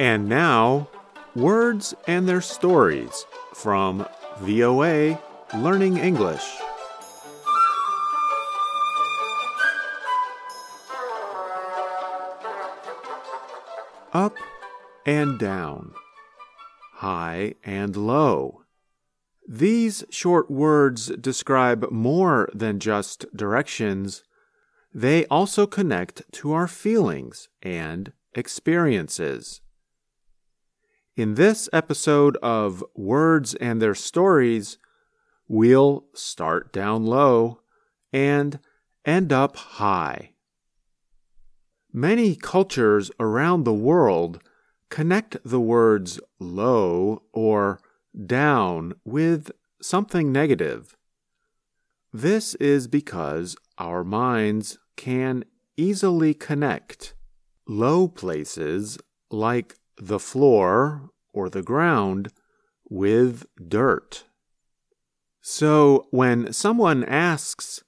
And now, words and their stories from VOA Learning English. Up and down, high and low. These short words describe more than just directions. They also connect to our feelings and experiences. In this episode of Words and Their Stories, we'll start down low and end up high. Many cultures around the world connect the words low or down with something negative. This is because our minds can easily connect low places like the floor or the ground with dirt. So when someone asks,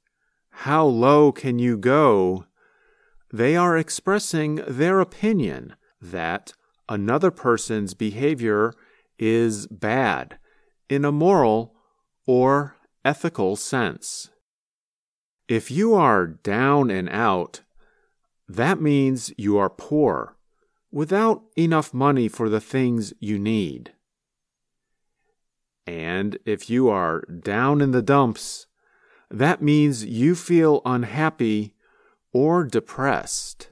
How low can you go? they are expressing their opinion that another person's behavior is bad in a moral or ethical sense. If you are down and out, that means you are poor, without enough money for the things you need. And if you are down in the dumps, that means you feel unhappy or depressed.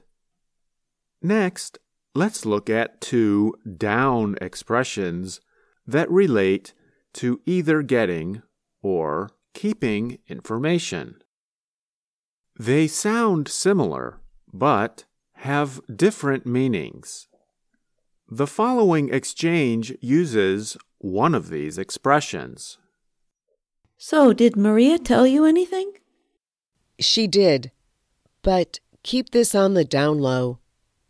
Next, let's look at two down expressions that relate to either getting or keeping information. They sound similar, but have different meanings. The following exchange uses one of these expressions. So, did Maria tell you anything? She did. But keep this on the down low.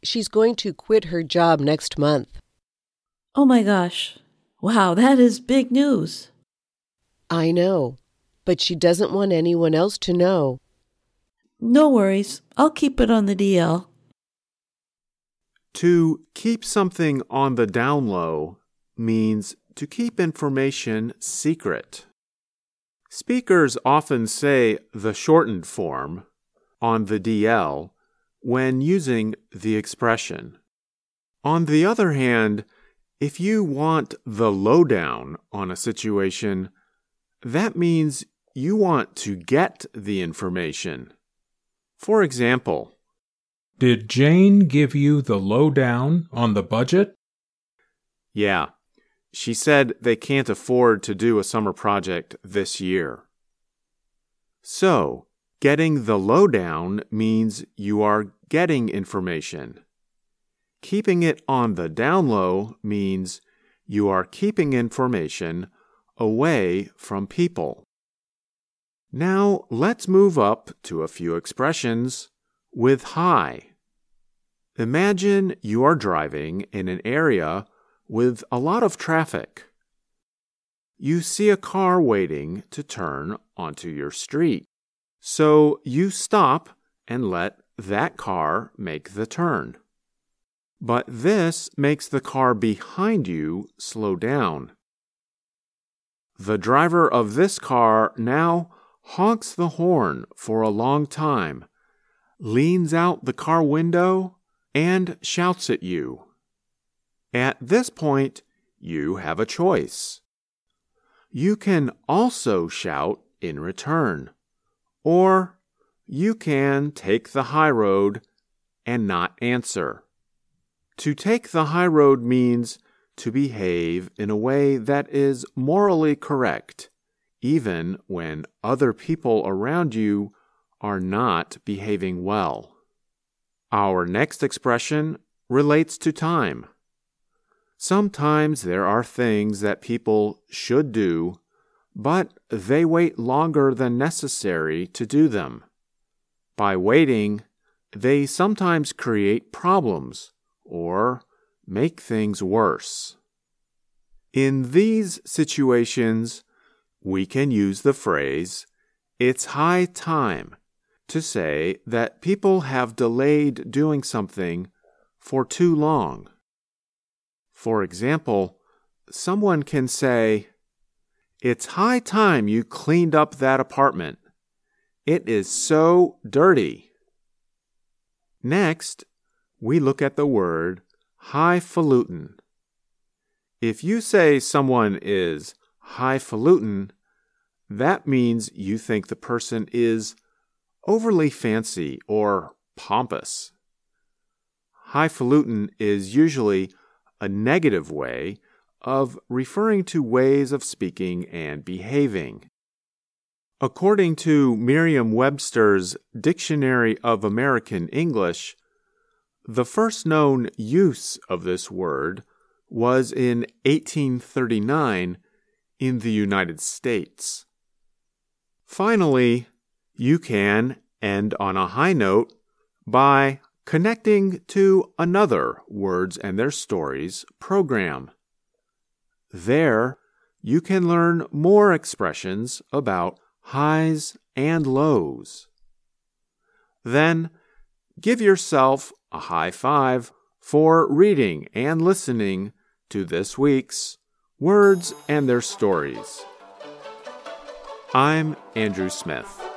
She's going to quit her job next month. Oh my gosh. Wow, that is big news. I know, but she doesn't want anyone else to know. No worries. I'll keep it on the DL. To keep something on the down low means to keep information secret. Speakers often say the shortened form on the DL when using the expression. On the other hand, if you want the lowdown on a situation, that means you want to get the information. For example, Did Jane give you the lowdown on the budget? yeah, she said they can't afford to do a summer project this year. So, getting the lowdown means you are getting information. Keeping it on the down low means you are keeping information away from people. Now let's move up to a few expressions with high. Imagine you are driving in an area with a lot of traffic. You see a car waiting to turn onto your street. So you stop and let that car make the turn. But this makes the car behind you slow down. The driver of this car now honks the horn for a long time, leans out the car window, and shouts at you. At this point, you have a choice. You can also shout in return, or you can take the high road and not answer. To take the high road means to behave in a way that is morally correct, even when other people around you are not behaving well. Our next expression relates to time. Sometimes there are things that people should do, but they wait longer than necessary to do them. By waiting, they sometimes create problems or make things worse. In these situations, we can use the phrase, it's high time, to say that people have delayed doing something for too long. For example, someone can say, It's high time you cleaned up that apartment. It is so dirty. Next, we look at the word highfalutin. If you say someone is highfalutin, that means you think the person is overly fancy or pompous. Highfalutin is usually a negative way of referring to ways of speaking and behaving. According to Merriam Webster's Dictionary of American English, the first known use of this word was in 1839 in the United States. Finally, you can end on a high note by connecting to another Words and Their Stories program. There, you can learn more expressions about highs and lows. Then, give yourself a high five for reading and listening to this week's Words and Their Stories. I'm Andrew Smith.